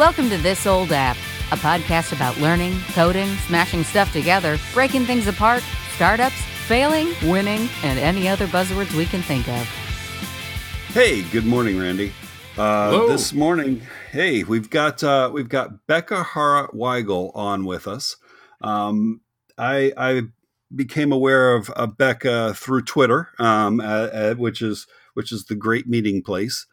Welcome to This Old App, a podcast about learning, coding, smashing stuff together, breaking things apart, startups, failing, winning, and any other buzzwords we can think of. Hey, good morning, Randy. Uh, this morning, hey, we've got uh, we've got Becca Hara Weigel on with us. Um, I, I became aware of, of Becca through Twitter, um, uh, which is which is the great meeting place.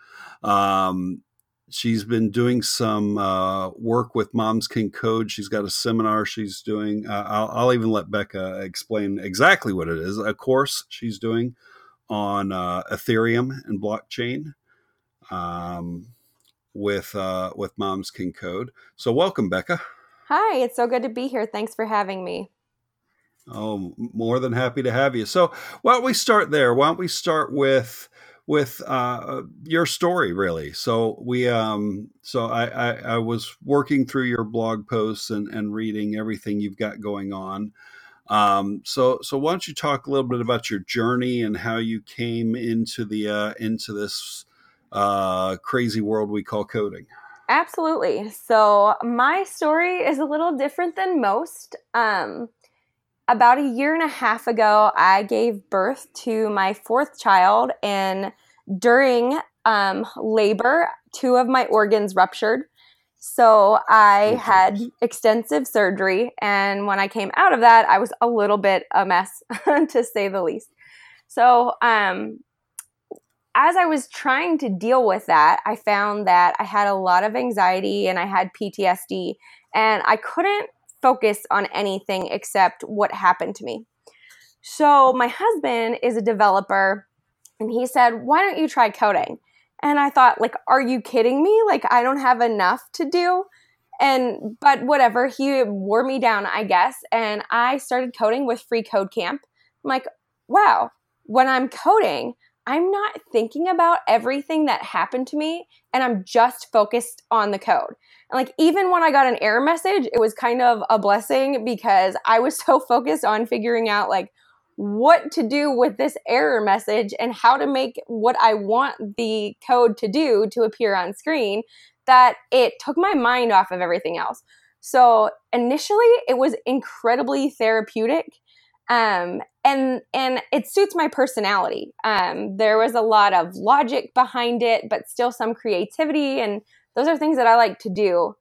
Um, she's been doing some uh, work with Moms Can Code. She's got a seminar she's doing. Uh, I'll, I'll, even let Becca explain exactly what it is. A course she's doing on uh, Ethereum and blockchain um, with uh, with Moms Can Code. So welcome, Becca. Hi, it's so good to be here. Thanks for having me. Oh, more than happy to have you. So why don't we start there? Why don't we start with with uh, your story really. So we, um, so I, I, I, was working through your blog posts and, and reading everything you've got going on. Um, so, so why don't you talk a little bit about your journey and how you came into the uh, into this uh, crazy world we call coding? Absolutely. So my story is a little different than most. Um, about a year and a half ago, I gave birth to my fourth child, and during um, labor, two of my organs ruptured. So I had extensive surgery, and when I came out of that, I was a little bit a mess, to say the least. So, um, as I was trying to deal with that, I found that I had a lot of anxiety and I had PTSD, and I couldn't focus on anything except what happened to me. So, my husband is a developer and he said, Why don't you try coding? And I thought, like, are you kidding me? Like, I don't have enough to do. And, but whatever, he wore me down, I guess. And I started coding with Free Code Camp. I'm like, wow, when I'm coding, I'm not thinking about everything that happened to me and I'm just focused on the code. And like even when I got an error message, it was kind of a blessing because I was so focused on figuring out like what to do with this error message and how to make what I want the code to do to appear on screen that it took my mind off of everything else. So initially, it was incredibly therapeutic um, and and it suits my personality. Um, there was a lot of logic behind it, but still some creativity, and those are things that I like to do.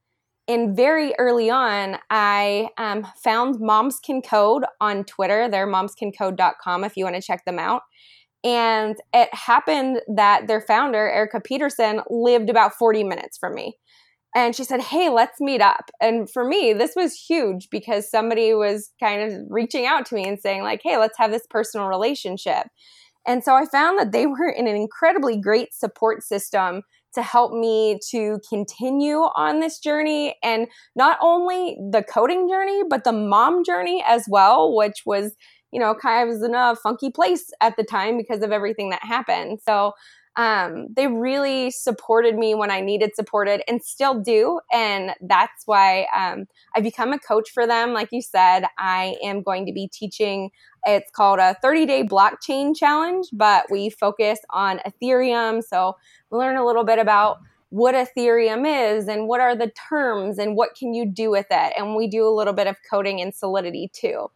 And very early on, I um, found Moms Can Code on Twitter. They're momscancode.com if you want to check them out. And it happened that their founder, Erica Peterson, lived about 40 minutes from me and she said, Hey, let's meet up. And for me, this was huge because somebody was kind of reaching out to me and saying, like, hey, let's have this personal relationship. And so I found that they were in an incredibly great support system to help me to continue on this journey and not only the coding journey, but the mom journey as well, which was, you know, kind of was in a funky place at the time because of everything that happened. So um, they really supported me when I needed supported and still do. And that's why um, I become a coach for them. Like you said, I am going to be teaching. It's called a 30 day blockchain challenge, but we focus on Ethereum. So we learn a little bit about what Ethereum is and what are the terms and what can you do with it. And we do a little bit of coding and Solidity too.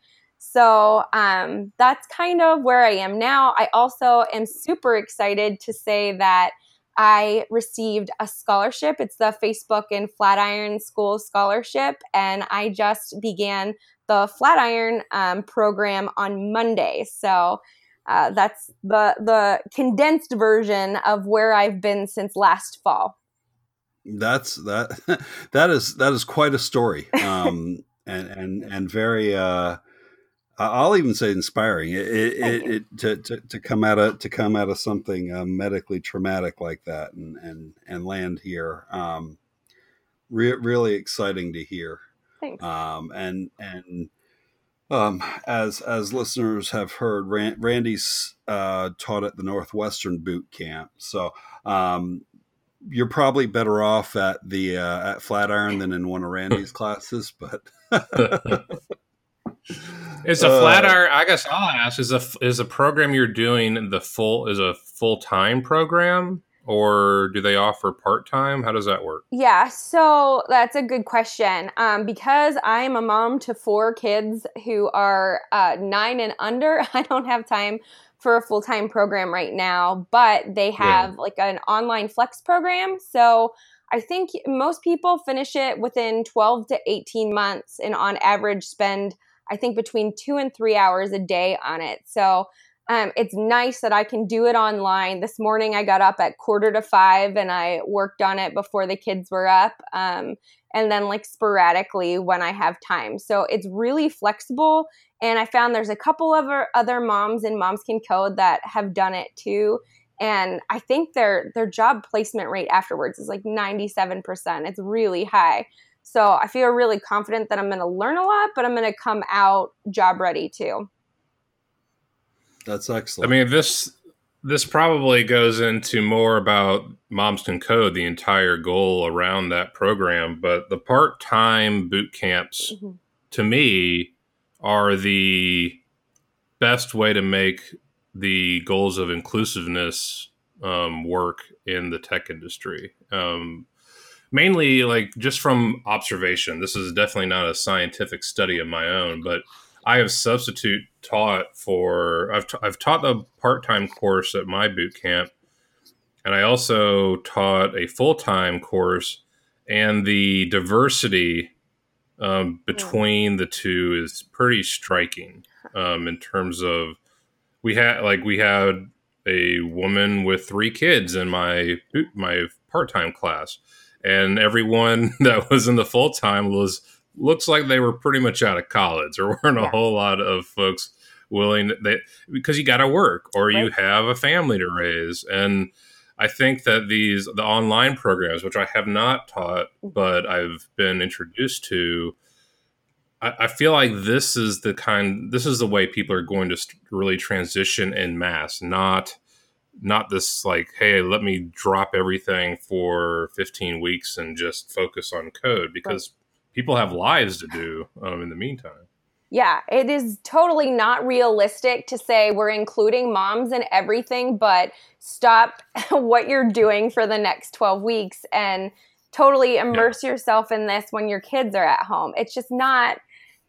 So um, that's kind of where I am now. I also am super excited to say that I received a scholarship. It's the Facebook and Flatiron School Scholarship, and I just began the Flatiron um, program on Monday. So uh, that's the the condensed version of where I've been since last fall. That's that that is that is quite a story, um, and and and very. Uh, I'll even say inspiring. It, it, it to, to, to, come out of to come out of something uh, medically traumatic like that and and and land here. Um, re- really exciting to hear. Thanks. Um, and and um, as as listeners have heard, Rand, Randy's uh, taught at the Northwestern Boot Camp, so um, you're probably better off at the uh, at Flatiron than in one of Randy's classes, but. Is a uh, Flatiron? I guess I'll ask: is a is a program you're doing the full is a full time program? or do they offer part time? How does that work? Yeah, so that's a good question. Um, because I am a mom to four kids who are uh, nine and under, I don't have time for a full time program right now, but they have yeah. like an online flex program. So I think most people finish it within 12 to 18 months and on average spend, I think, between two and three hours a day on it. So um, it's nice that I can do it online. This morning I got up at quarter to five and I worked on it before the kids were up. Um, and then like sporadically when I have time. So it's really flexible. And I found there's a couple of other moms in Moms Can Code that have done it too and I think their their job placement rate afterwards is like 97%. It's really high. So I feel really confident that I'm going to learn a lot, but I'm going to come out job ready too. That's excellent. I mean, this this probably goes into more about Moms Can Code, the entire goal around that program, but the part-time boot camps mm-hmm. to me are the best way to make the goals of inclusiveness um, work in the tech industry. Um, mainly, like just from observation. This is definitely not a scientific study of my own, but I have substitute taught for. I've t- I've taught the part time course at my boot camp, and I also taught a full time course. And the diversity um, between the two is pretty striking um, in terms of we had like we had a woman with three kids in my my part-time class and everyone that was in the full-time was looks like they were pretty much out of college or weren't a whole lot of folks willing they because you got to work or right. you have a family to raise and i think that these the online programs which i have not taught mm. but i've been introduced to I, I feel like this is the kind this is the way people are going to really transition in mass not not this like hey let me drop everything for 15 weeks and just focus on code because right. people have lives to do um, in the meantime yeah it is totally not realistic to say we're including moms and everything but stop what you're doing for the next 12 weeks and totally immerse yeah. yourself in this when your kids are at home it's just not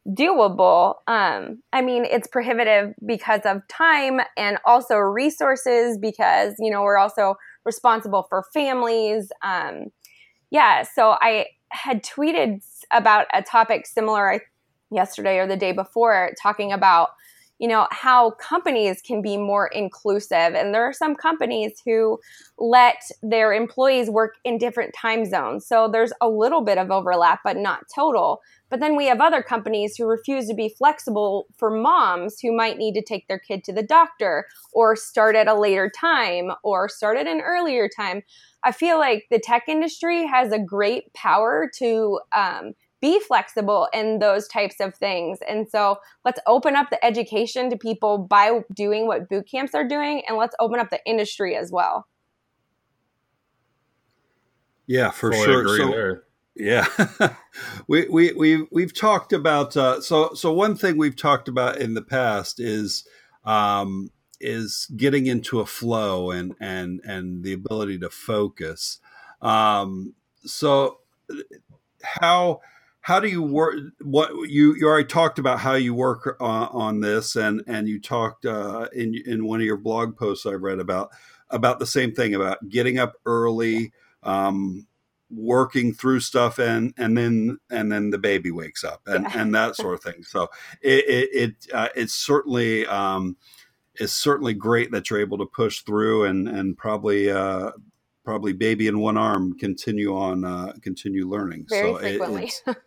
doable. Um, I mean, it's prohibitive because of time and also resources because, you know, we're also responsible for families. Um, yeah, so I had tweeted about a topic similar yesterday or the day before, talking about, you know, how companies can be more inclusive. And there are some companies who let their employees work in different time zones. So there's a little bit of overlap, but not total. But then we have other companies who refuse to be flexible for moms who might need to take their kid to the doctor or start at a later time or start at an earlier time. I feel like the tech industry has a great power to um, be flexible in those types of things. And so let's open up the education to people by doing what boot camps are doing, and let's open up the industry as well. Yeah, for sure. So, yeah, we we we've we've talked about uh, so so one thing we've talked about in the past is um, is getting into a flow and and and the ability to focus. Um, so how how do you work? What you you already talked about how you work on, on this, and and you talked uh, in in one of your blog posts I read about about the same thing about getting up early. Um, working through stuff and and then and then the baby wakes up and yeah. and that sort of thing. So it it, it uh, it's certainly um it's certainly great that you're able to push through and and probably uh probably baby in one arm continue on uh continue learning. Very so frequently. It,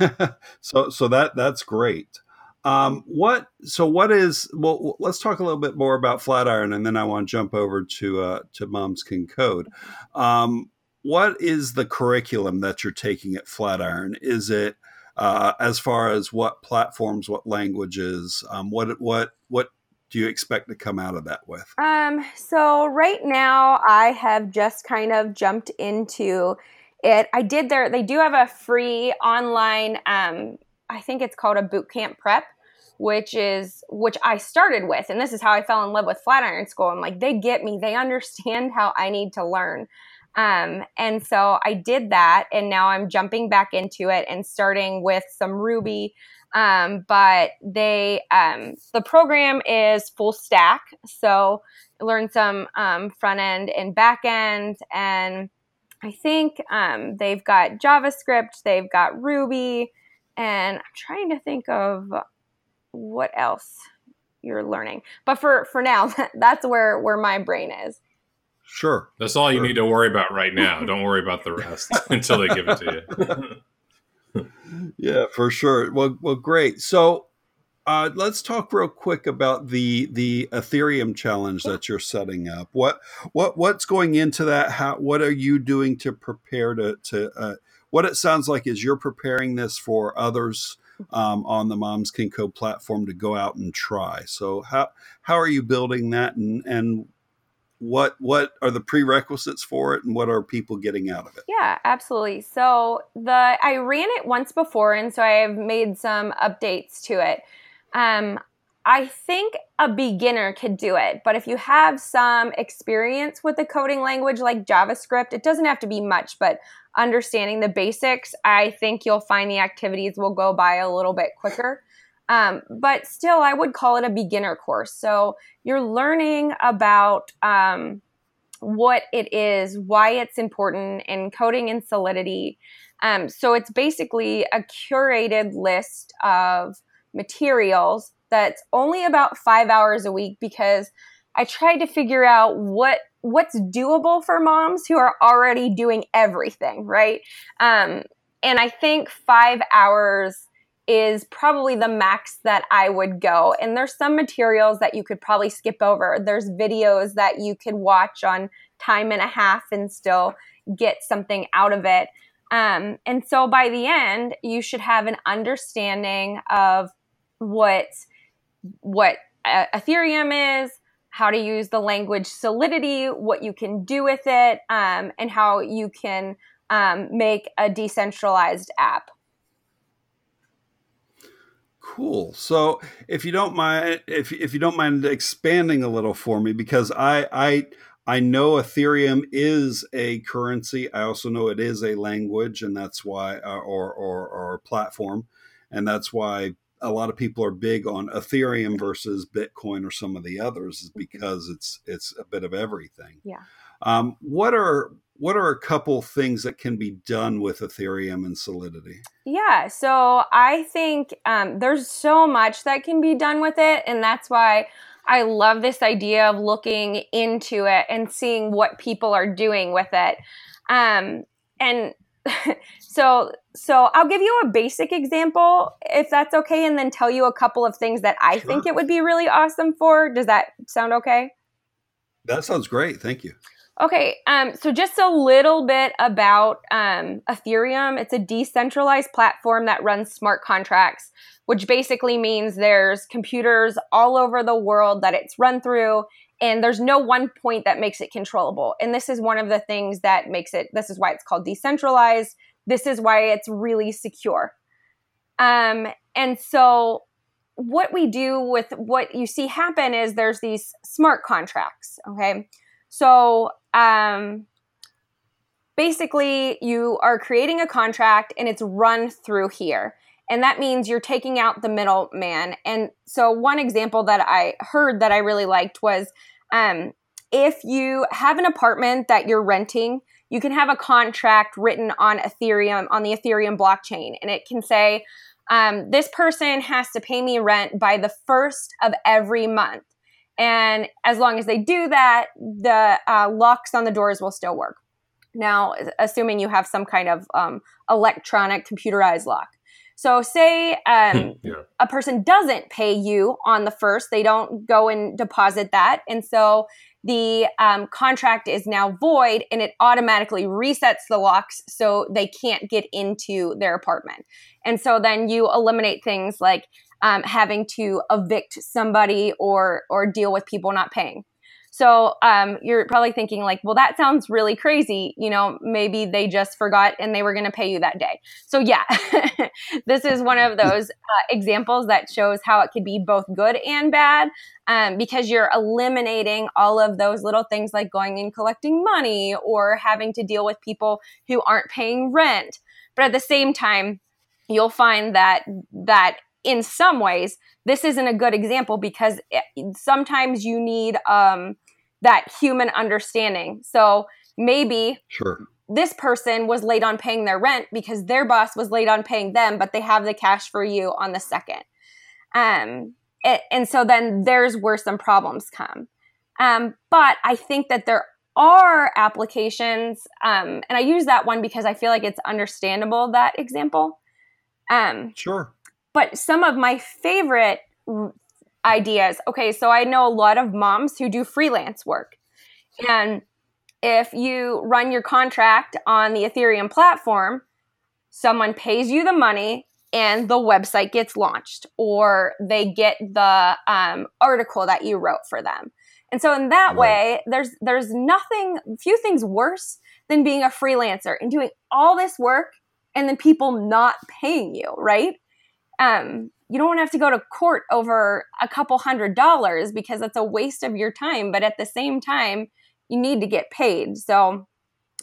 so so that that's great. Um, what so what is well let's talk a little bit more about flatiron and then i want to jump over to uh, to moms can code. Um, what is the curriculum that you're taking at Flatiron? Is it uh, as far as what platforms, what languages, um, what what what do you expect to come out of that with? Um, so right now, I have just kind of jumped into it. I did their. They do have a free online. Um, I think it's called a boot camp prep. which is which I started with, and this is how I fell in love with Flatiron School. I'm like, they get me, they understand how I need to learn. Um, and so I did that, and now I'm jumping back into it and starting with some Ruby. Um, but they um, the program is full stack, so learn some um, front end and back end, and I think um, they've got JavaScript, they've got Ruby, and I'm trying to think of what else you're learning. But for for now, that's where where my brain is. Sure. That's all sure. you need to worry about right now. Don't worry about the rest until they give it to you. yeah, for sure. Well, well, great. So, uh, let's talk real quick about the the Ethereum challenge that you're setting up. What what what's going into that? How what are you doing to prepare to to uh, what it sounds like is you're preparing this for others um, on the Moms Can Code platform to go out and try. So how how are you building that and and what what are the prerequisites for it and what are people getting out of it? Yeah absolutely. So the i ran it once before and so i have made some updates to it. Um, i think a beginner could do it but if you have some experience with the coding language like javascript it doesn't have to be much but understanding the basics i think you'll find the activities will go by a little bit quicker um, but still, I would call it a beginner course. So you're learning about um, what it is, why it's important in coding and Solidity. Um, so it's basically a curated list of materials that's only about five hours a week because I tried to figure out what what's doable for moms who are already doing everything, right? Um, and I think five hours is probably the max that I would go. And there's some materials that you could probably skip over. There's videos that you could watch on time and a half and still get something out of it. Um, and so by the end, you should have an understanding of what what uh, Ethereum is, how to use the language Solidity, what you can do with it, um, and how you can um, make a decentralized app. Cool. So, if you don't mind, if if you don't mind expanding a little for me, because I I I know Ethereum is a currency. I also know it is a language, and that's why, uh, or or or platform, and that's why a lot of people are big on Ethereum versus Bitcoin or some of the others, is because it's it's a bit of everything. Yeah. Um, what are what are a couple things that can be done with Ethereum and Solidity? Yeah, so I think um, there's so much that can be done with it, and that's why I love this idea of looking into it and seeing what people are doing with it. Um, and so, so I'll give you a basic example, if that's okay, and then tell you a couple of things that I sure. think it would be really awesome for. Does that sound okay? That sounds great. Thank you. Okay, um, so just a little bit about um, Ethereum. It's a decentralized platform that runs smart contracts, which basically means there's computers all over the world that it's run through, and there's no one point that makes it controllable. And this is one of the things that makes it, this is why it's called decentralized. This is why it's really secure. Um, and so what we do with what you see happen is there's these smart contracts, okay? So um, basically, you are creating a contract and it's run through here. And that means you're taking out the middleman. And so, one example that I heard that I really liked was um, if you have an apartment that you're renting, you can have a contract written on Ethereum, on the Ethereum blockchain. And it can say, um, this person has to pay me rent by the first of every month. And as long as they do that, the uh, locks on the doors will still work. Now, assuming you have some kind of um, electronic computerized lock. So, say um, yeah. a person doesn't pay you on the first, they don't go and deposit that. And so the um, contract is now void and it automatically resets the locks so they can't get into their apartment. And so then you eliminate things like um, having to evict somebody or or deal with people not paying. So um, you're probably thinking like, well, that sounds really crazy. You know, maybe they just forgot and they were going to pay you that day. So yeah, this is one of those uh, examples that shows how it could be both good and bad um, because you're eliminating all of those little things like going and collecting money or having to deal with people who aren't paying rent. But at the same time, you'll find that that in some ways this isn't a good example because it, sometimes you need um, that human understanding. So maybe sure. this person was late on paying their rent because their boss was late on paying them, but they have the cash for you on the second. Um, it, and so then there's where some problems come. Um, but I think that there are applications, um, and I use that one because I feel like it's understandable that example. Um, sure. But some of my favorite ideas. Okay, so I know a lot of moms who do freelance work. And if you run your contract on the Ethereum platform, someone pays you the money and the website gets launched or they get the um, article that you wrote for them. And so in that way, there's there's nothing few things worse than being a freelancer and doing all this work and then people not paying you, right? Um, you don't want to have to go to court over a couple hundred dollars because that's a waste of your time. But at the same time, you need to get paid. So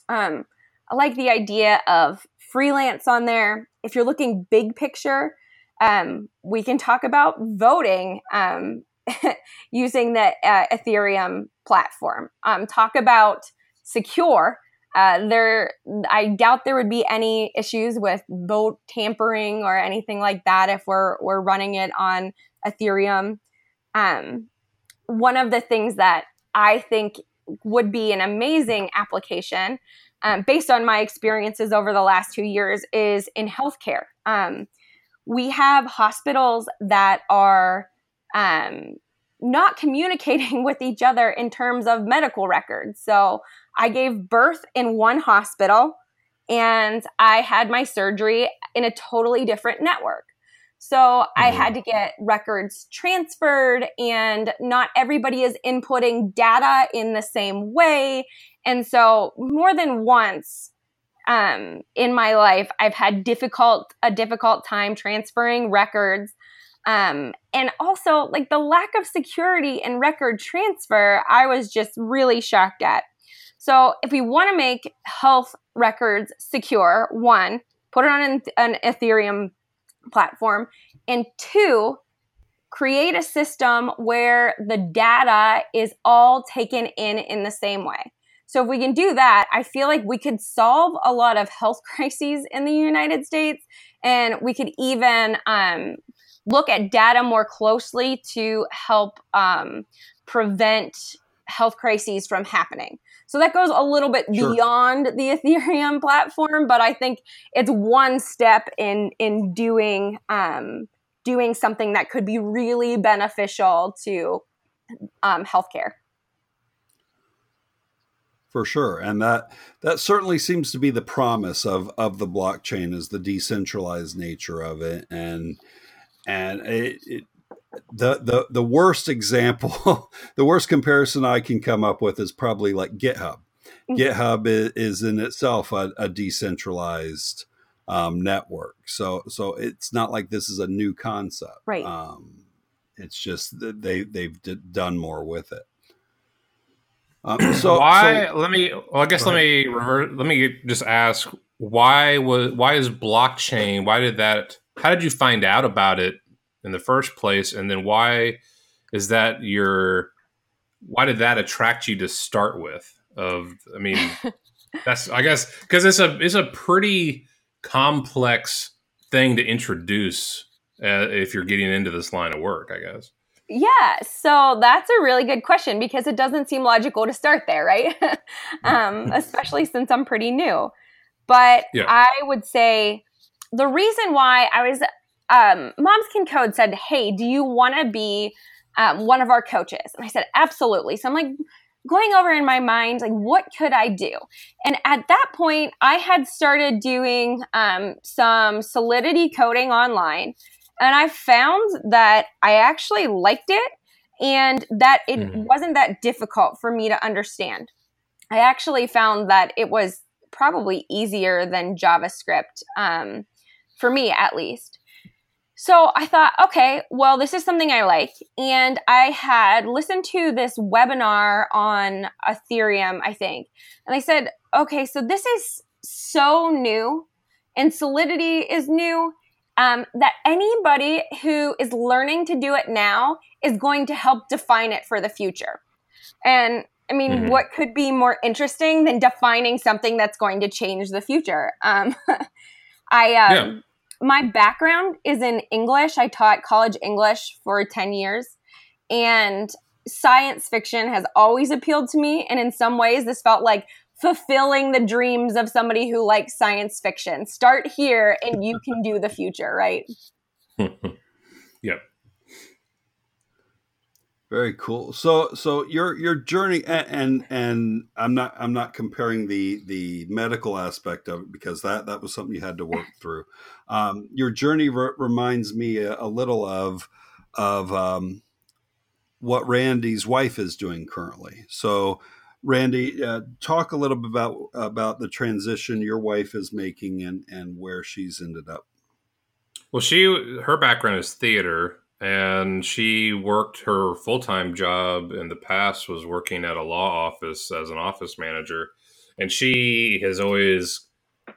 um, I like the idea of freelance on there. If you're looking big picture, um, we can talk about voting um, using the uh, Ethereum platform. Um, talk about secure uh, there, I doubt there would be any issues with vote tampering or anything like that if we're we're running it on Ethereum. Um, one of the things that I think would be an amazing application, um, based on my experiences over the last two years, is in healthcare. Um, we have hospitals that are um, not communicating with each other in terms of medical records. So I gave birth in one hospital and I had my surgery in a totally different network. So mm-hmm. I had to get records transferred, and not everybody is inputting data in the same way. And so, more than once um, in my life, I've had difficult a difficult time transferring records um, and also, like the lack of security in record transfer, I was just really shocked at. So, if we want to make health records secure, one, put it on an, an Ethereum platform, and two, create a system where the data is all taken in in the same way. So if we can do that, I feel like we could solve a lot of health crises in the United States, and we could even um, look at data more closely to help um, prevent health crises from happening. So that goes a little bit sure. beyond the Ethereum platform, but I think it's one step in in doing um, doing something that could be really beneficial to um, healthcare. For sure, and that that certainly seems to be the promise of of the blockchain is the decentralized nature of it, and and it, it, the the the worst example, the worst comparison I can come up with is probably like GitHub. Mm-hmm. GitHub is, is, in itself a, a decentralized um, network, so so it's not like this is a new concept. Right. Um, it's just that they they've d- done more with it. Um, so why? So, let me. Well, I guess let me revert. Let me just ask why was why is blockchain? Why did that? How did you find out about it in the first place and then why is that your why did that attract you to start with of i mean that's i guess because it's a it's a pretty complex thing to introduce uh, if you're getting into this line of work i guess yeah, so that's a really good question because it doesn't seem logical to start there, right? um, especially since I'm pretty new. But yeah. I would say the reason why I was, um, Moms Can Code said, Hey, do you want to be um, one of our coaches? And I said, Absolutely. So I'm like, going over in my mind like what could i do and at that point i had started doing um, some solidity coding online and i found that i actually liked it and that it mm. wasn't that difficult for me to understand. I actually found that it was probably easier than JavaScript, um, for me at least. So I thought, okay, well, this is something I like. And I had listened to this webinar on Ethereum, I think. And I said, okay, so this is so new and Solidity is new um, that anybody who is learning to do it now is going to help define it for the future. And I mean, mm-hmm. what could be more interesting than defining something that's going to change the future? Um, I um, yeah. My background is in English. I taught college English for ten years, and science fiction has always appealed to me. And in some ways, this felt like fulfilling the dreams of somebody who likes science fiction. Start here and you can do the future, right? yep. Very cool. So so your your journey and, and, and I'm not I'm not comparing the the medical aspect of it because that that was something you had to work through. Um, your journey re- reminds me a, a, little of of um, what Randy's wife is doing currently. So Randy, uh, talk a little bit about about the transition your wife is making and and where she's ended up. Well, she her background is theater, and she worked her full time job in the past was working at a law office as an office manager, and she has always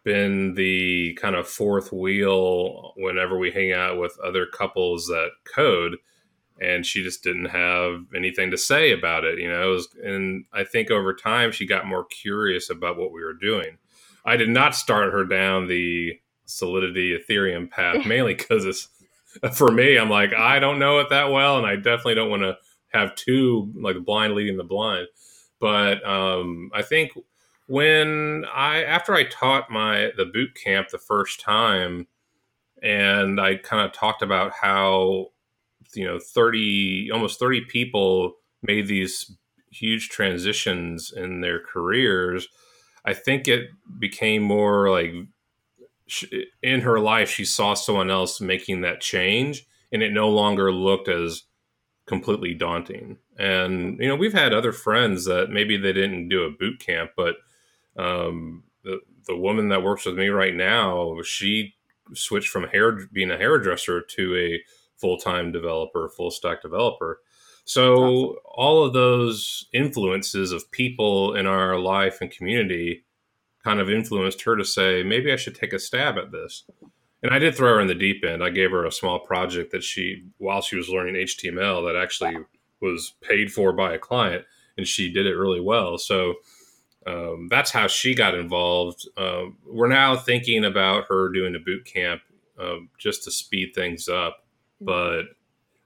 been the kind of fourth wheel whenever we hang out with other couples that code and she just didn't have anything to say about it. You know, it was, and I think over time she got more curious about what we were doing. I did not start her down the Solidity Ethereum path mainly because it's for me. I'm like I don't know it that well, and I definitely don't want to have two like blind leading the blind. But um, I think when I after I taught my the boot camp the first time, and I kind of talked about how you know 30 almost 30 people made these huge transitions in their careers i think it became more like in her life she saw someone else making that change and it no longer looked as completely daunting and you know we've had other friends that maybe they didn't do a boot camp but um, the, the woman that works with me right now she switched from hair being a hairdresser to a full time developer, full stack developer. So awesome. all of those influences of people in our life and community kind of influenced her to say, maybe I should take a stab at this. And I did throw her in the deep end. I gave her a small project that she, while she was learning HTML, that actually was paid for by a client, and she did it really well. So um, that's how she got involved. Um, we're now thinking about her doing a boot camp um, just to speed things up but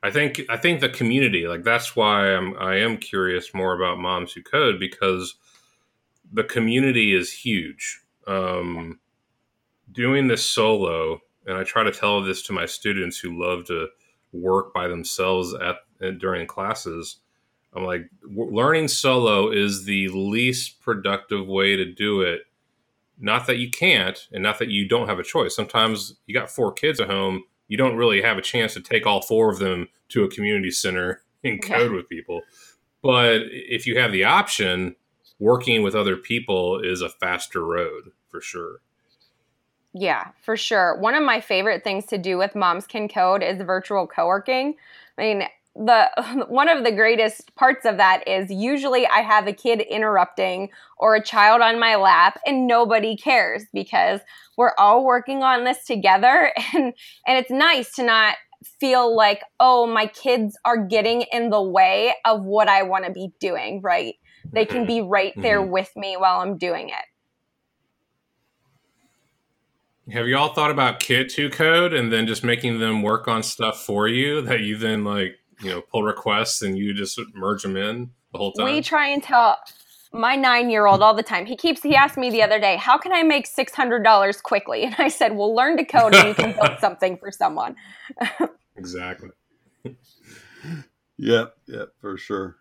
I think I think the community like that's why I'm I am curious more about moms who code because the community is huge. Um, doing this solo, and I try to tell this to my students who love to work by themselves at during classes. I'm like, learning solo is the least productive way to do it. Not that you can't, and not that you don't have a choice. Sometimes you got four kids at home you don't really have a chance to take all four of them to a community center and code with people. But if you have the option, working with other people is a faster road for sure. Yeah, for sure. One of my favorite things to do with Moms Can Code is virtual co-working. I mean, the one of the greatest parts of that is usually I have a kid interrupting or a child on my lap and nobody cares because we're all working on this together and and it's nice to not feel like oh my kids are getting in the way of what I want to be doing, right? They can mm-hmm. be right there mm-hmm. with me while I'm doing it. Have you all thought about kids who code and then just making them work on stuff for you that you then like you know pull requests and you just merge them in the whole time? We try and tell my nine year old all the time. He keeps he asked me the other day, how can I make six hundred dollars quickly? And I said, Well learn to code and you can build something for someone. exactly. yep, yep, for sure.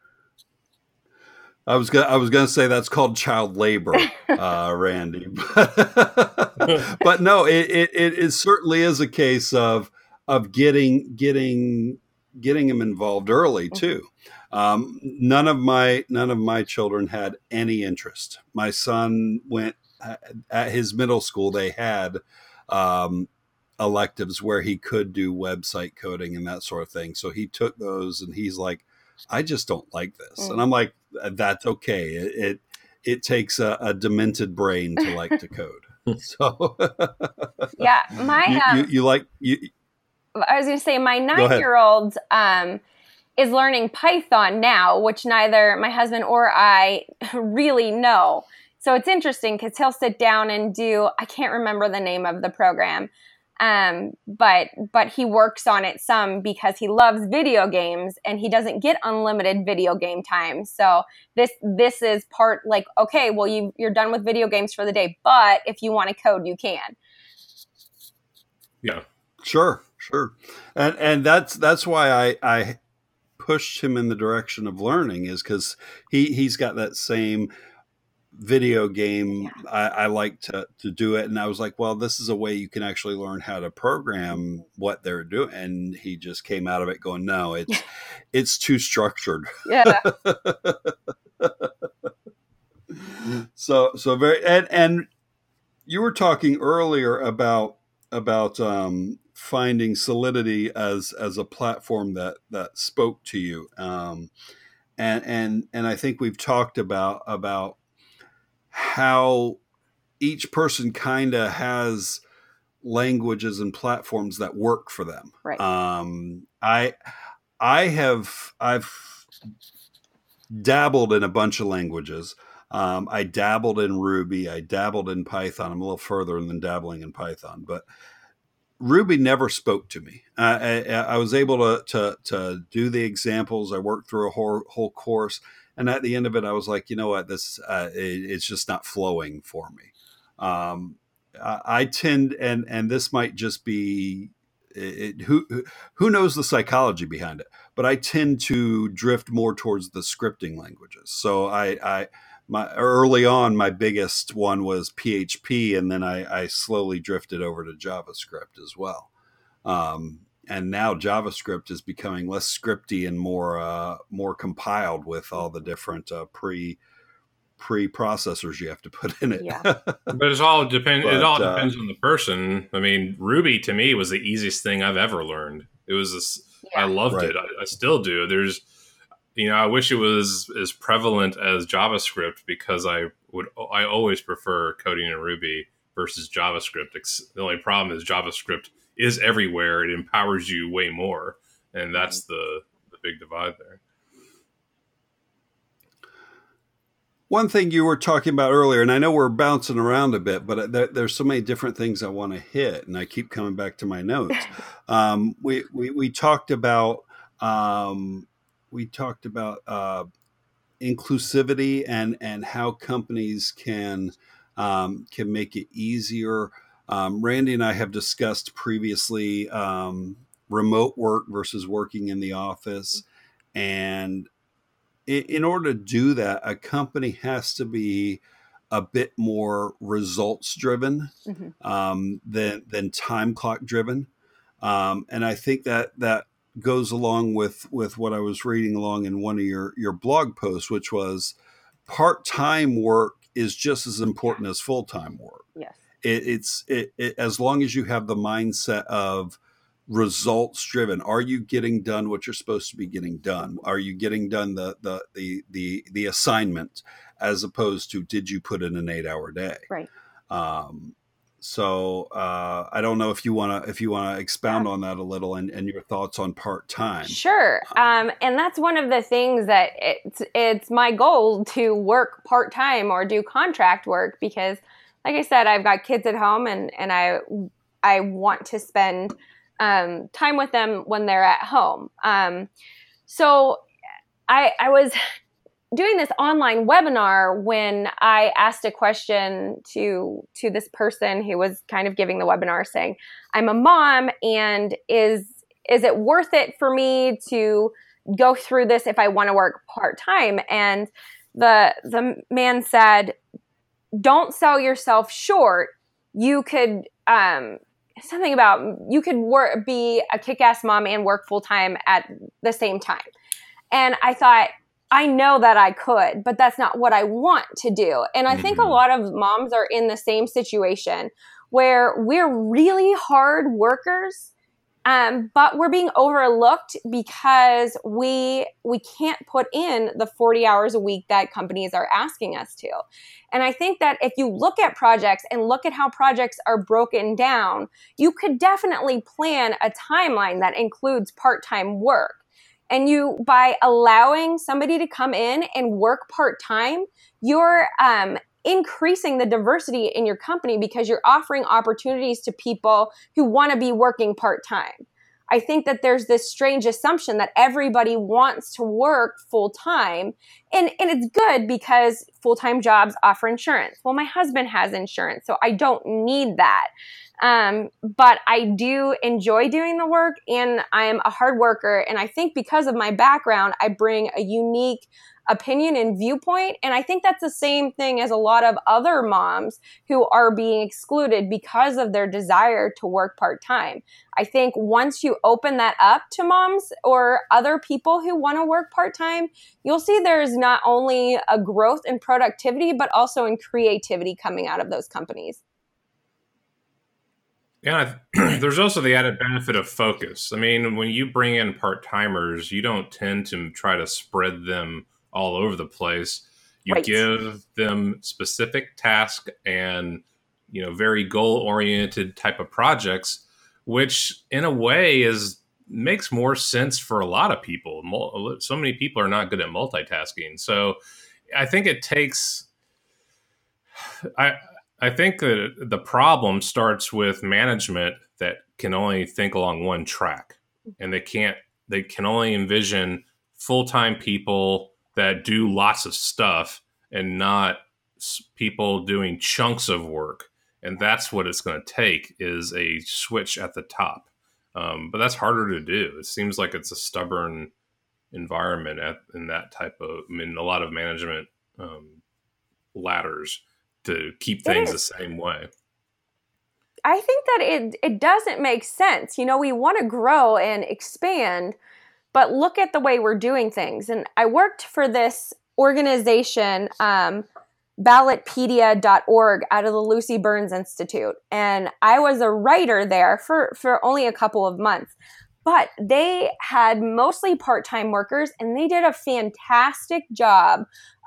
I was gonna I was gonna say that's called child labor, uh, Randy. but no, it, it, it certainly is a case of of getting getting getting them involved early mm-hmm. too. Um, none of my none of my children had any interest. My son went at his middle school. They had um, electives where he could do website coding and that sort of thing. So he took those, and he's like, "I just don't like this," mm. and I'm like, "That's okay. It it, it takes a, a demented brain to like to code." So yeah, my you, um, you, you, like you. I was going to say my nine year old um, is learning Python now, which neither my husband or I really know. So it's interesting because he'll sit down and do I can't remember the name of the program, um, but but he works on it some because he loves video games and he doesn't get unlimited video game time. So this this is part like okay, well you you're done with video games for the day, but if you want to code, you can. Yeah, sure, sure, and and that's that's why I I pushed him in the direction of learning is because he he's got that same video game yeah. I, I, like to, to do it. And i was like well this is a way you can actually learn how to program what they're doing. And he just came out of it going no it's it's too structured. Yeah. So so very and and you were talking earlier about about um finding solidity as as a platform that that spoke to you. Um and and and i think we've talked about about how each person kind of has languages and platforms that work for them. Right. Um, I I have I've dabbled in a bunch of languages. Um, I dabbled in Ruby. I dabbled in Python. I'm a little further than dabbling in Python, but Ruby never spoke to me. I, I, I was able to, to, to do the examples. I worked through a whole, whole course and at the end of it, I was like, you know what, this uh, it, it's just not flowing for me. Um, I, I, tend, and and this might just be it, who who knows the psychology behind it, but I tend to drift more towards the scripting languages. So I, I my early on, my biggest one was PHP, and then I, I slowly drifted over to JavaScript as well. Um, and now JavaScript is becoming less scripty and more uh, more compiled with all the different uh, pre pre processors you have to put in it. Yeah. but it's all depend. it all uh, depends on the person. I mean, Ruby to me was the easiest thing I've ever learned. It was this, yeah. I loved right. it. I, I still do. There's you know, I wish it was as prevalent as JavaScript because I would I always prefer coding in Ruby versus JavaScript. The only problem is JavaScript is everywhere. It empowers you way more, and that's the the big divide there. One thing you were talking about earlier, and I know we're bouncing around a bit, but there, there's so many different things I want to hit, and I keep coming back to my notes. Um, we, we we talked about um, we talked about uh, inclusivity and and how companies can um, can make it easier um, Randy and I have discussed previously um, remote work versus working in the office. And in, in, order to do that, a company has to be a bit more results driven mm-hmm. um, than, than time clock driven. Um, and I think that that goes along with, with what I was reading along in one of your, your blog posts, which was part time work is just as important as full time work. Yes it, it's it, it, as long as you have the mindset of results driven are you getting done what you're supposed to be getting done are you getting done the the the the, the assignment as opposed to did you put in an eight hour day right um, so uh, I don't know if you want to if you want to expound yeah. on that a little and, and your thoughts on part time. Sure, um, and that's one of the things that it's it's my goal to work part time or do contract work because like I said, I've got kids at home and, and I, I want to spend um, time with them when they're at home. Um, so I, I was doing this online webinar when I asked a question to to this person who was kind of giving the webinar saying, "I'm a mom and is is it worth it for me to go through this if I want to work part-time?" And the the man said, don't sell yourself short. You could um, something about you could work be a kick-ass mom and work full time at the same time. And I thought, I know that I could, but that's not what I want to do. And I think a mm-hmm. lot of moms are in the same situation where we're really hard workers um, but we're being overlooked because we we can't put in the 40 hours a week that companies are asking us to. And i think that if you look at projects and look at how projects are broken down you could definitely plan a timeline that includes part-time work. And you by allowing somebody to come in and work part-time you're um, increasing the diversity in your company because you're offering opportunities to people who want to be working part time. I think that there's this strange assumption that everybody wants to work full time. And, and it's good because full time jobs offer insurance. Well, my husband has insurance, so I don't need that. Um, but I do enjoy doing the work and I am a hard worker. And I think because of my background, I bring a unique opinion and viewpoint. And I think that's the same thing as a lot of other moms who are being excluded because of their desire to work part time. I think once you open that up to moms or other people who want to work part time, you'll see there's not only a growth in productivity, but also in creativity coming out of those companies. Yeah, there's also the added benefit of focus. I mean, when you bring in part timers, you don't tend to try to spread them all over the place. You right. give them specific tasks and you know very goal oriented type of projects, which in a way is makes more sense for a lot of people. So many people are not good at multitasking, so I think it takes. I I think that the problem starts with management that can only think along one track, and they can't. They can only envision full time people that do lots of stuff and not people doing chunks of work. And that's what it's going to take is a switch at the top. Um, but that's harder to do. It seems like it's a stubborn environment at, in that type of i mean a lot of management um, ladders to keep things the same way. I think that it, it doesn't make sense. You know we want to grow and expand but look at the way we're doing things. And I worked for this organization, um, ballotpedia.org out of the Lucy Burns Institute. And I was a writer there for, for only a couple of months. But they had mostly part time workers and they did a fantastic job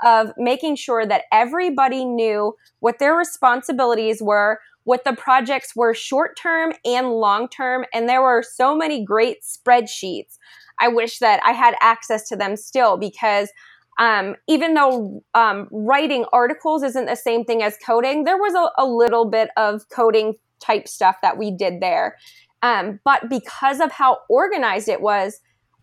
of making sure that everybody knew what their responsibilities were, what the projects were short term and long term. And there were so many great spreadsheets I wish that I had access to them still because um, even though um, writing articles isn't the same thing as coding, there was a, a, little bit of coding type stuff that we did there. Um, but because of how organized it was,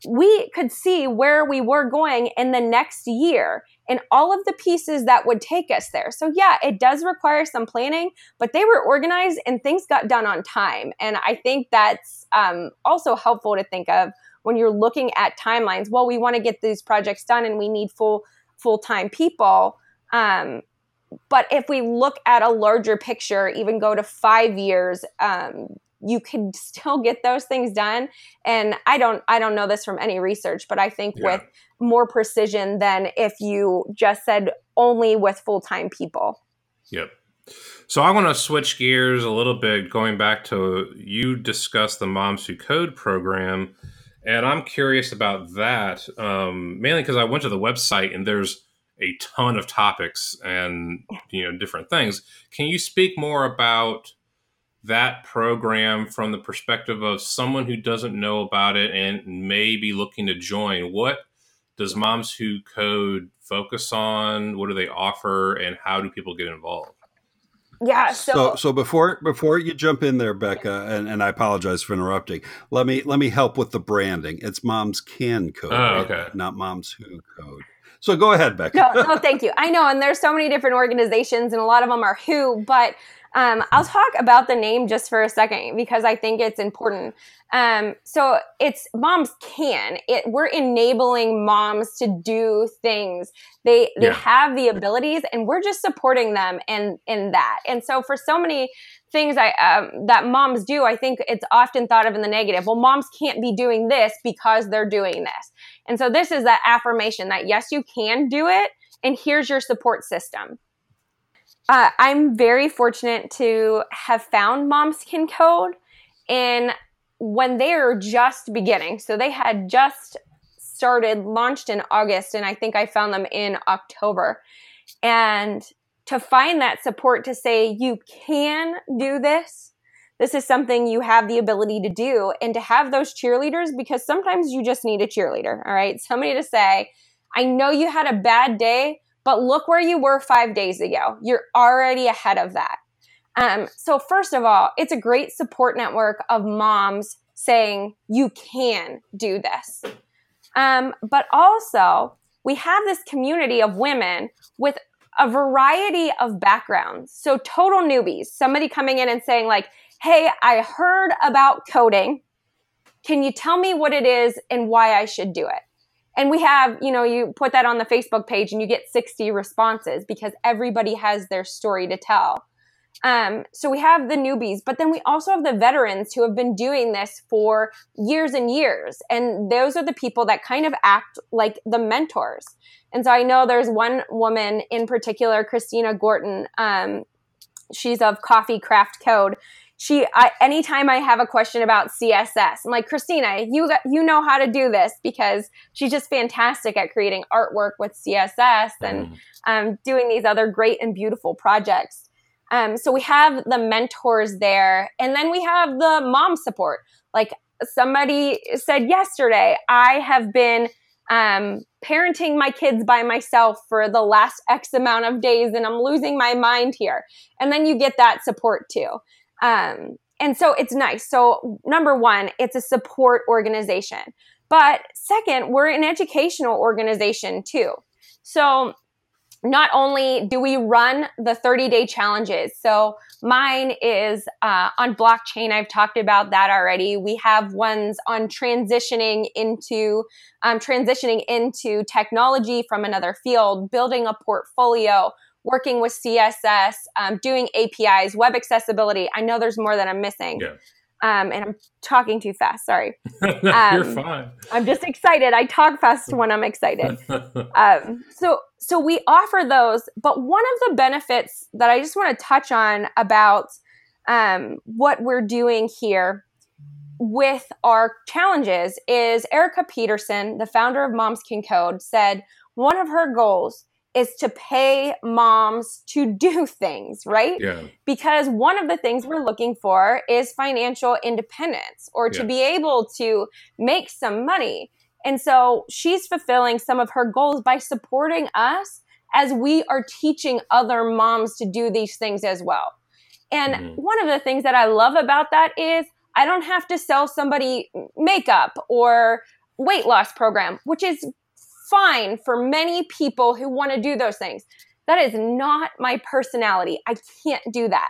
we could see where we were going in the next year and all of the pieces that would take us there. So, yeah, it does require some planning, but they were organized and things got done on time. And I think that's um, also helpful to think of when you're looking at timelines, well, we want to get these projects done and we need full full time people. Um, but if we look at a larger picture, even go to five years, um, you can still get those things done. And I don't I don't know this from any research, but I think yeah. with more precision than if you just said only with full time people. Yep. So I want to switch gears a little bit, going back to you discussed the Moms Who Code program and I'm curious about that, um, mainly because I went to the website and there's a ton of topics and you know different things. Can you speak more about that program from the perspective of someone who doesn't know about it and may be looking to join? What does Moms Who Code focus on? What do they offer, and how do people get involved? Yeah. So, so, so before before you jump in there, Bekah, and, and I apologize for interrupting. Let me let me help with the branding. It's Moms Can Code, oh, okay. right? not Moms Who Code. So go ahead, Bekah. No, no, thank you. I know, and there's so many different organizations, and a lot of them are who, but Um, I'll talk about the name just for a second because I think it's important. Um, so it's moms can. It we're enabling moms to do things. They they yeah. have the abilities, and we're just supporting them in in that. And so for so many things I um, that moms do, I think it's often thought of in the negative. Well, moms can't be doing this because they're doing this. And so this is that affirmation that yes, you can do it, and here's your support system. Uh, I'm very fortunate to have found Moms Can Code in when they are just beginning. So they had just started, launched in August, and I think I found them in October. And to find that support to say, you can do this. This is something you have the ability to do, and to have those cheerleaders because sometimes you just need a cheerleader. All right. Somebody to say, I know you had a bad day, but look where you were five days ago. You're already ahead of that. Um, so, first of all, it's a great support network of moms saying, you can do this. Um, but also, we have this community of women with a variety of backgrounds. So, total newbies, somebody coming in and saying, like, hey, I heard about coding. Can you tell me what it is and why I should do it? And we have you know you put that on the facebook page and you get 60 responses because everybody has their story to tell. Um, so we have the newbies but then we also have the veterans who have been doing this for years and years. And those are the people that kind of act like the mentors. And so i know there's one woman in particular christina gorton. Um, she's of coffee craft code she I, anytime i have a question about css i'm like christina you you know how to do this because she's just fantastic at creating artwork with css and mm. um, doing these other great and beautiful projects um, so we have the mentors there and then we have the mom support like somebody said yesterday i have been um, parenting my kids by myself for the last X amount of days and I'm losing my mind here. And then you get that support too. Um, and so it's nice. So, number one, it's a support organization. But second, we're an educational organization too. So, not only do we run the 30 day challenges, so mine is uh, on blockchain. I've talked about that already. We have ones on transitioning into um, transitioning into technology from another field, building a portfolio, working with CSS, um, doing APIs, web accessibility. I know there's more that I'm missing. Yeah. Um, and I'm talking too fast. Sorry. Um, You're fine. I'm just excited. I talk fast when I'm excited. um, so, so we offer those, but one of the benefits that I just want to touch on about um, what we're doing here with our challenges is Erica Peterson, the founder of Moms Can Code, said one of her goals is to pay moms to do things, right? Yeah. Because one of the things we're looking for is financial independence or to yeah. be able to make some money. And so she's fulfilling some of her goals by supporting us as we are teaching other moms to do these things as well. And mm-hmm. one of the things that I love about that is I don't have to sell somebody makeup or weight loss program, which is fine for many people who want to do those things. That is not my personality. I can't do that.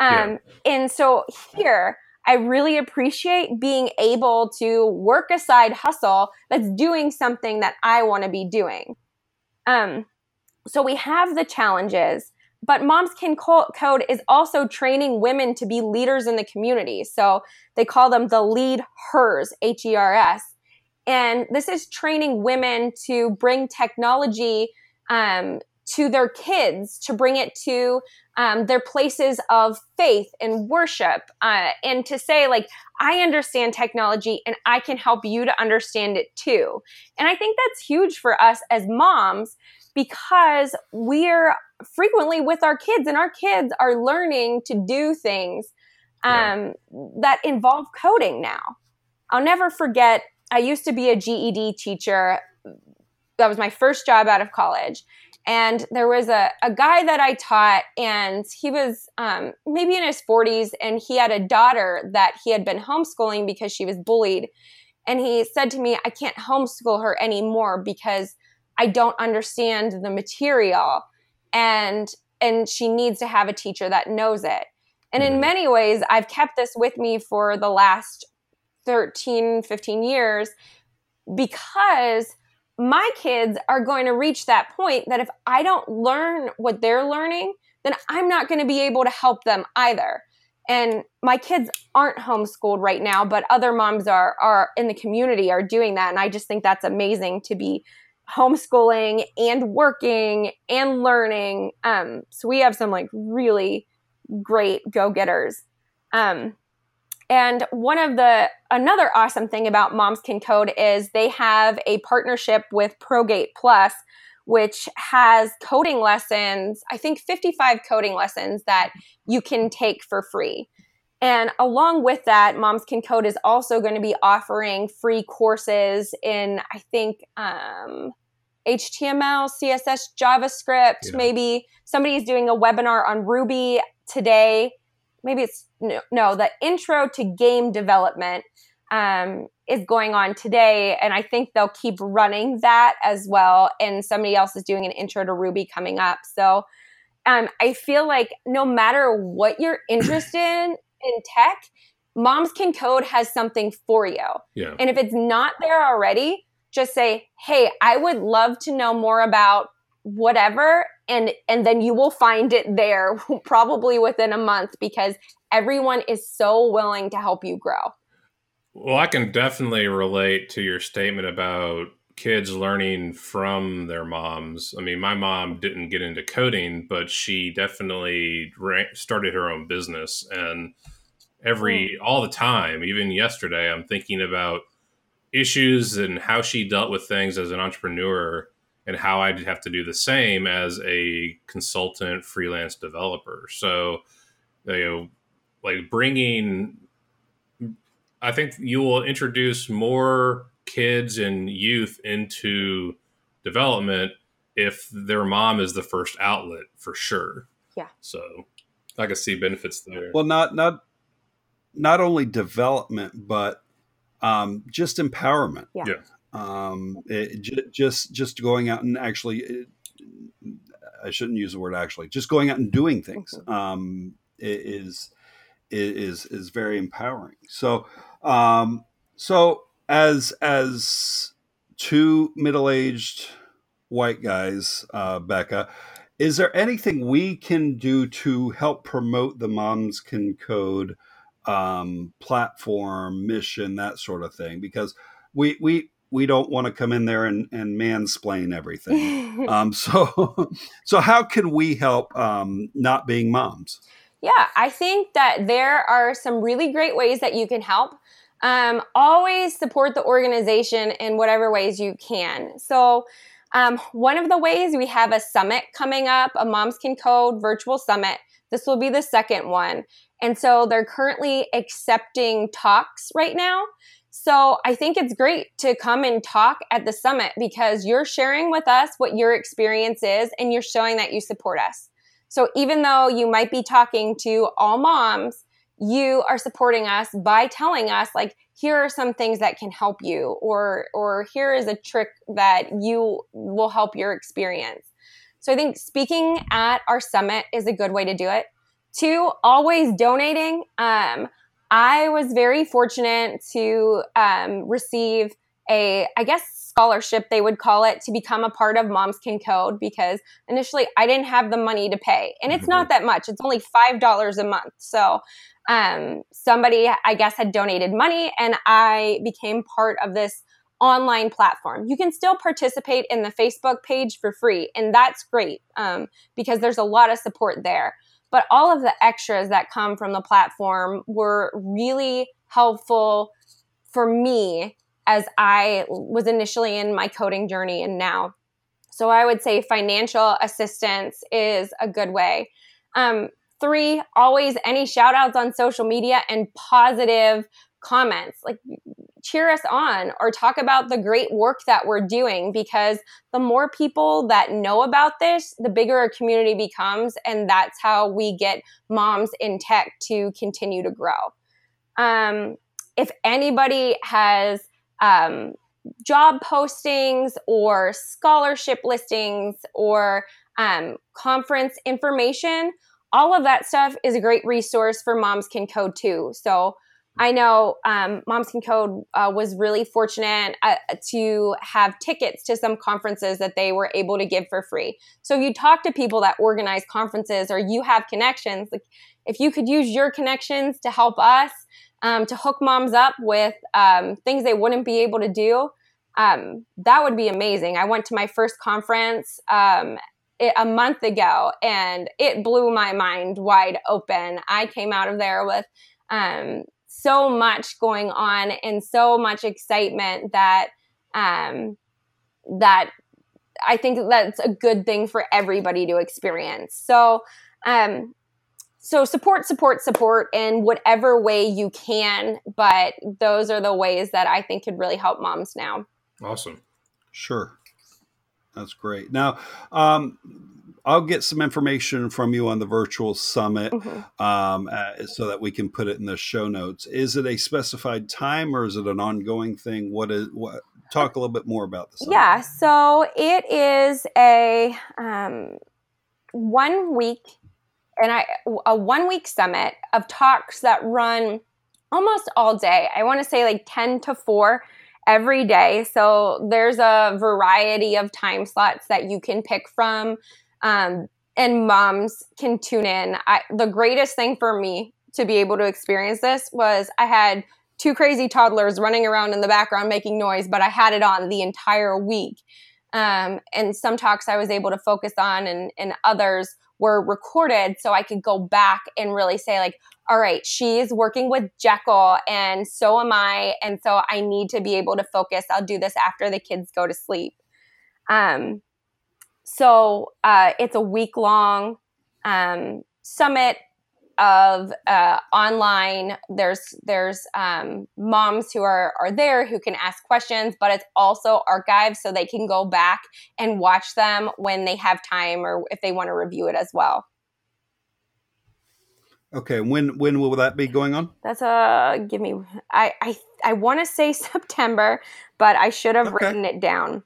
Um, yeah. And so here, I really appreciate being able to work a side hustle that's doing something that I want to be doing. Um, so we have the challenges, but Moms Can Code is also training women to be leaders in the community. So they call them the lead hers, H E R S. And this is training women to bring technology um, to their kids, to bring it to um, their places of faith and worship, uh, and to say, like, I understand technology and I can help you to understand it too. And I think that's huge for us as moms because we're frequently with our kids and our kids are learning to do things um, yeah. that involve coding now. I'll never forget I used to be a GED teacher. That was my first job out of college. And there was a, a guy that I taught, and he was um, maybe in his 40s, and he had a daughter that he had been homeschooling because she was bullied. And he said to me, I can't homeschool her anymore because I don't understand the material. And and she needs to have a teacher that knows it. And in mm-hmm. many ways, I've kept this with me for the last 13, 15 years because my kids are going to reach that point that if I don't learn what they're learning, then I'm not going to be able to help them either. And my kids aren't homeschooled right now, but other moms are are in the community are doing that and I just think that's amazing to be homeschooling and working and learning. Um, so we have some like really great go-getters. Um, and one of the another awesome thing about Moms Can Code is they have a partnership with ProGate Plus, which has coding lessons, I think 55 coding lessons that you can take for free. And along with that, Moms Can Code is also going to be offering free courses in, I think, um, HTML, CSS, JavaScript. Yeah. Maybe somebody's doing a webinar on Ruby today maybe it's no, no the intro to game development um, is going on today and i think they'll keep running that as well and somebody else is doing an intro to ruby coming up so um, i feel like no matter what you're interested in in tech moms can code has something for you yeah. and if it's not there already just say hey i would love to know more about whatever and and then you will find it there probably within a month because everyone is so willing to help you grow. Well i can definitely relate to your statement about kids learning from their moms. I mean my mom didn't get into coding but she definitely started her own business and every mm. all the time even yesterday i'm thinking about issues and how she dealt with things as an entrepreneur and how I'd have to do the same as a consultant freelance developer. So, you know, like bringing, I think you will introduce more kids and youth into development if their mom is the first outlet for sure. Yeah. So I can see benefits there. Well, not, not, not only development, but um, just empowerment. Yeah. yeah um, it, j- just just going out and actually it, I shouldn't use the word actually just going out and doing things mm-hmm. um, is is is very empowering so um, so as as two middle-aged white guys uh, Bekah is there anything we can do to help promote the moms can code um, platform mission that sort of thing because we we we don't want to come in there and, and mansplain everything. um, so, so how can we help um, not being moms? Yeah, I think that there are some really great ways that you can help. Um, always support the organization in whatever ways you can. So, um, one of the ways we have a summit coming up, a Moms Can Code virtual summit. This will be the second one. And so they're currently accepting talks right now. So I think it's great to come and talk at the summit because you're sharing with us what your experience is and you're showing that you support us. So even though you might be talking to all moms, you are supporting us by telling us like here are some things that can help you or or here is a trick that you will help your experience. So I think speaking at our summit is a good way to do it. Two, always donating. Um, I was very fortunate to um, receive a, I guess, scholarship, they would call it, to become a part of Moms Can Code because initially I didn't have the money to pay. And it's not that much, it's only $5 a month. So um, somebody, I guess, had donated money and I became part of this online platform. You can still participate in the Facebook page for free, and that's great um, because there's a lot of support there. But all of the extras that come from the platform were really helpful for me as I was initially in my coding journey and now. So I would say financial assistance is a good way. Um, three, always any shout outs on social media and positive comments. Like cheer us on or talk about the great work that we're doing because the more people that know about this, the bigger our community becomes. And that's how we get moms in tech to continue to grow. Um, if anybody has um, job postings or scholarship listings or um, conference information, all of that stuff is a great resource for Moms Can Code too. So I know um, Moms Can Code uh, was really fortunate uh, to have tickets to some conferences that they were able to give for free. So you talk to people that organize conferences or you have connections. Like if you could use your connections to help us um, to hook moms up with um, things they wouldn't be able to do, um, that would be amazing. I went to my first conference um, a month ago and it blew my mind wide open. I came out of there with um, so much going on and so much excitement that um, that I think that's a good thing for everybody to experience. So, um, so support, support, support in whatever way you can. But those are the ways that I think could really help moms now. Awesome. Sure. That's great. Now, um, I'll get some information from you on the virtual summit mm-hmm. um, uh, so that we can put it in the show notes. Is it a specified time or is it an ongoing thing? What is what? Talk a little bit more about this. Yeah, so it is a um, one week and I a one week summit of talks that run almost all day. I want to say like ten to four every day. So there's a variety of time slots that you can pick from um, and moms can tune in. I, the greatest thing for me to be able to experience this was I had two crazy toddlers running around in the background making noise, but I had it on the entire week. Um, and some talks I was able to focus on, and, and others were recorded so I could go back and really say, like, all right, she's working with Jekyll, and so am I. And so I need to be able to focus. I'll do this after the kids go to sleep. Um, so uh, it's a week long um, summit of uh, online. There's there's um, moms who are are there who can ask questions, but it's also archived so they can go back and watch them when they have time or if they want to review it as well. Okay, when when will that be going on? That's a give me. I I I want to say September, but I should have okay. written it down.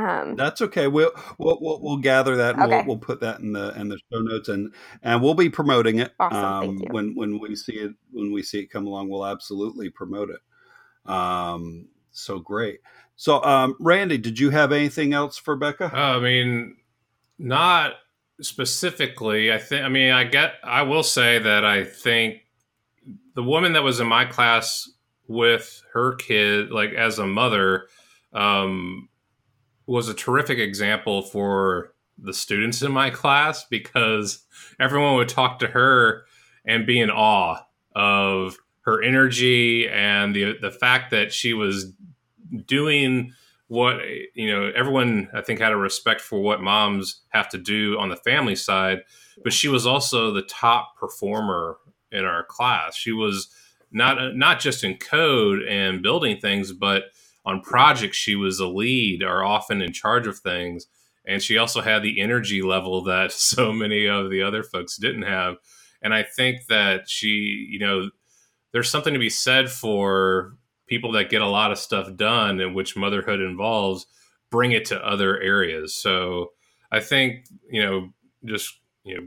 Um, That's okay. We'll, we'll we'll, we'll gather that and okay. we'll, we'll put that in the in the show notes and and we'll be promoting it. Awesome. Um, when when we see it when we see it come along, we'll absolutely promote it. Um, so great. So um, Randy, did you have anything else for Bekah? Uh, I mean, not specifically. I think. I mean, I get. I will say that I think the woman that was in my class with her kid, like as a mother, um, was a terrific example for the students in my class because everyone would talk to her and be in awe of her energy and the the fact that she was doing what you know everyone i think had a respect for what moms have to do on the family side but she was also the top performer in our class. She was not not just in code and building things but on projects she was a lead or often in charge of things. And she also had the energy level that so many of the other folks didn't have. And i think that she you know there's something to be said for people that get a lot of stuff done and which motherhood involves bring it to other areas. So i think you know just you know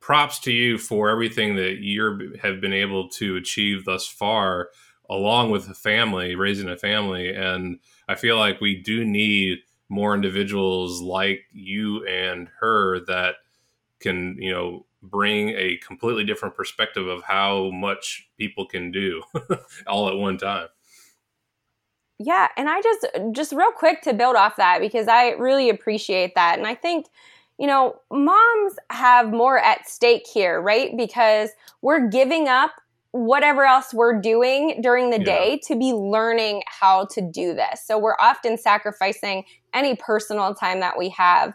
props to you for everything that you have been able to achieve thus far along with a family, raising a family. And I feel like we do need more individuals like you and her that can, you know, bring a completely different perspective of how much people can do all at one time. Yeah, and I just just real quick to build off that because I really appreciate that and I think you know, moms have more at stake here, right? Because we're giving up whatever else we're doing during the yeah. day to be learning how to do this. So we're often sacrificing any personal time that we have.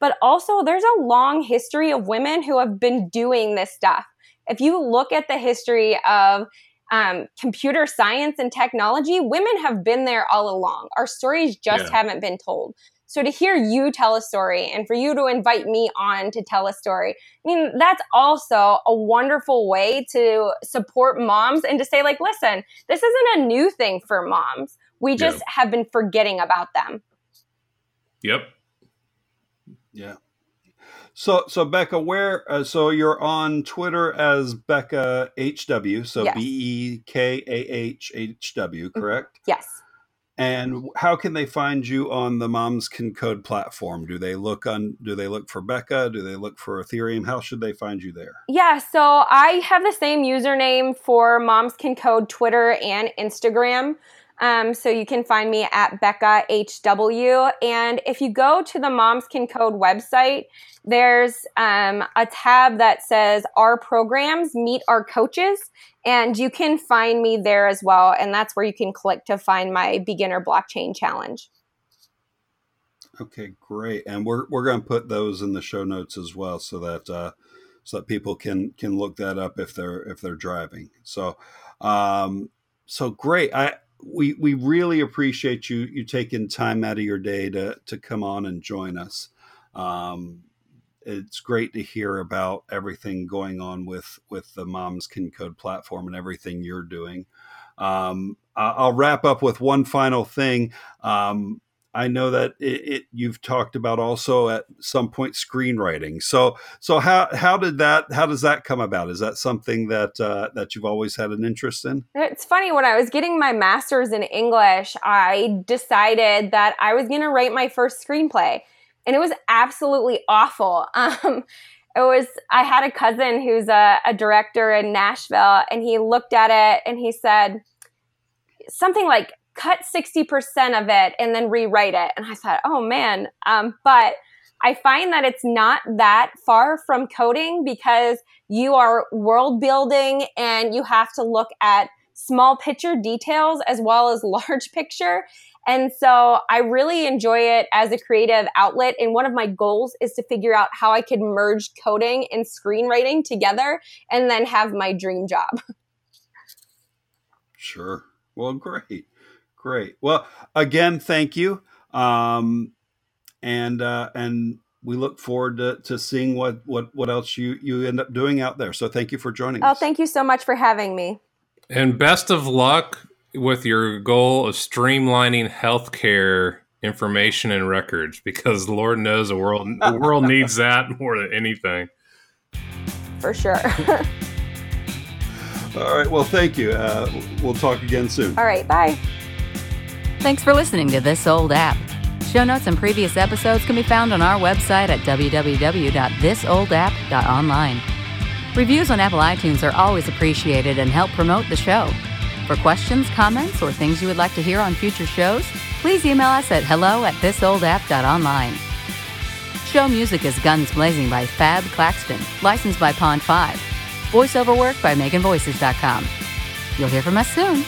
But also, there's a long history of women who have been doing this stuff. If you look at the history of um, computer science and technology, women have been there all along. Our stories just yeah. haven't been told. So to hear you tell a story and for you to invite me on to tell a story, I mean, that's also a wonderful way to support moms and to say, like, listen, this isn't a new thing for moms. We just yeah. have been forgetting about them. Yep. Yeah. So, so Bekah, where? Uh, so you're on Twitter as Bekah HW. So Yes. B E K A H H W, correct? Yes. And how can they find you on the Moms Can Code platform? Do they look on? Do they look for Bekah? Do they look for Ethereum? How should they find you there? Yeah, so I have the same username for Moms Can Code Twitter and Instagram. Um, so you can find me at Bekah HW. And if you go to the Moms Can Code website, there's um, a tab that says Our Programs Meet Our Coaches. And you can find me there as well. And that's where you can click to find my beginner blockchain challenge. Okay, great. And we're we're going to put those in the show notes as well, so that uh, so that people can can look that up if they're if they're driving. So, um, so great. I we we really appreciate you you taking time out of your day to to come on and join us. Um, it's great to hear about everything going on with with the Moms Can Code platform and everything you're doing. Um, I'll wrap up with one final thing. Um, I know that it, it, you've talked about also at some point screenwriting. So so how how did that how does that come about? Is that something that uh, that you've always had an interest in? It's funny, when I was getting my master's in English, I decided that I was going to write my first screenplay. And it was absolutely awful. Um, it was, I had a cousin who's a, a director in Nashville, and he looked at it and he said something like, cut 60% of it and then rewrite it. And I thought, oh man. Um, but I find that it's not that far from coding because you are world building and you have to look at small picture details as well as large picture. And so I really enjoy it as a creative outlet. And one of my goals is to figure out how I could merge coding and screenwriting together and then have my dream job. Sure. Well, great, great. Well, again, thank you. Um, and uh, and we look forward to, to seeing what, what what else you you end up doing out there. So thank you for joining Oh, us. Oh, thank you so much for having me. And best of luck with your goal of streamlining healthcare information and records because Lord knows the world the world needs that more than anything. For sure. All right. Well, thank you. Uh, we'll talk again soon. All right. Bye. Thanks for listening to This Old App. Show notes and previous episodes can be found on our website at www.thisoldapp.online. Reviews on Apple iTunes are always appreciated and help promote the show. For questions, comments, or things you would like to hear on future shows, please email us at hello at thisoldapp.online. Show music is Guns Blazing by Fab Claxton, licensed by Pond 5. Voiceover work by MeganVoices.com. You'll hear from us soon.